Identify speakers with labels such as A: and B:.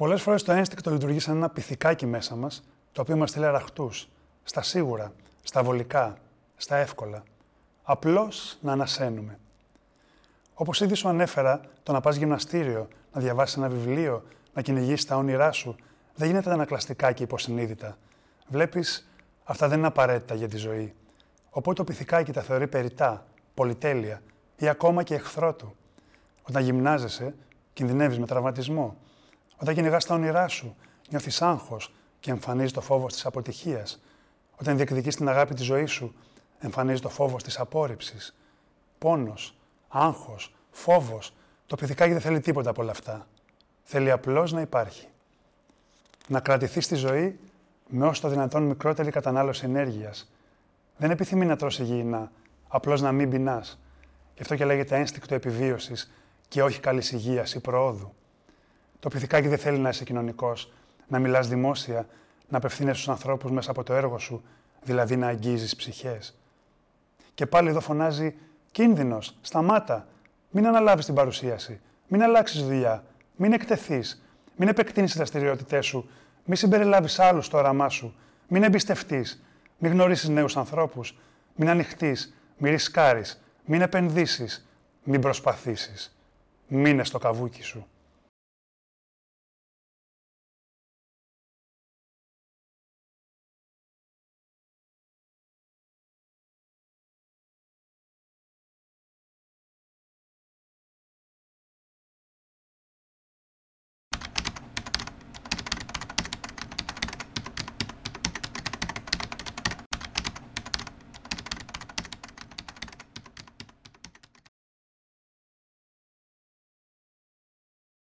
A: Πολλές φορές το ένστικτο λειτουργεί σαν ένα πυθικάκι μέσα μας, το οποίο μας στείλει αραχτούς, στα σίγουρα, στα βολικά, στα εύκολα. Απλώς να ανασένουμε. Όπως ήδη σου ανέφερα, το να πας γυμναστήριο, να διαβάσεις ένα βιβλίο, να κυνηγήσεις τα όνειρά σου, δεν γίνεται ανακλαστικά και υποσυνείδητα. Βλέπεις, αυτά δεν είναι απαραίτητα για τη ζωή. Οπότε το πυθικάκι τα θεωρεί περιτά, πολυτέλεια ή ακόμα και εχθρό του. Όταν γυμνάζεσαι, κινδυνεύεις με τραυματισμό. Όταν κυνηγάς τα όνειρά σου, νιώθεις άγχος και εμφανίζει το φόβος της αποτυχίας. Όταν διεκδικείς την αγάπη της ζωής σου, εμφανίζει το φόβος της απόρριψης. Πόνος, άγχος, φόβος. Το πυθικάκι δεν θέλει τίποτα από όλα αυτά. Θέλει απλώς να υπάρχει. Να κρατηθείς στη ζωή με όσο το δυνατόν μικρότερη κατανάλωση ενέργειας. Δεν επιθυμεί να τρώσει υγιεινά, απλώς να μην πεινάς. Γι' αυτό και λέγεται ένστικτο επιβίωσης και όχι καλής υγείας ή προόδου. Το πυθικάκι δεν θέλει να είσαι κοινωνικός, να μιλάς δημόσια, να απευθύνεσαι στους ανθρώπους μέσα από το έργο σου, δηλαδή να αγγίζεις ψυχές. Και πάλι εδώ φωνάζει κίνδυνος, σταμάτα, μην αναλάβεις την παρουσίαση, μην αλλάξεις δουλειά, μην εκτεθείς, μην επεκτείνεις τις δραστηριότητές σου, μην συμπεριλάβεις άλλους στο όραμά σου, μην εμπιστευτείς, μην γνωρίσεις νέους ανθρώπους, μην ανοιχτείς, μην ρισκάρεις, μην επενδύσεις, μην προσπαθήσεις. Μείνε στο καβούκι σου.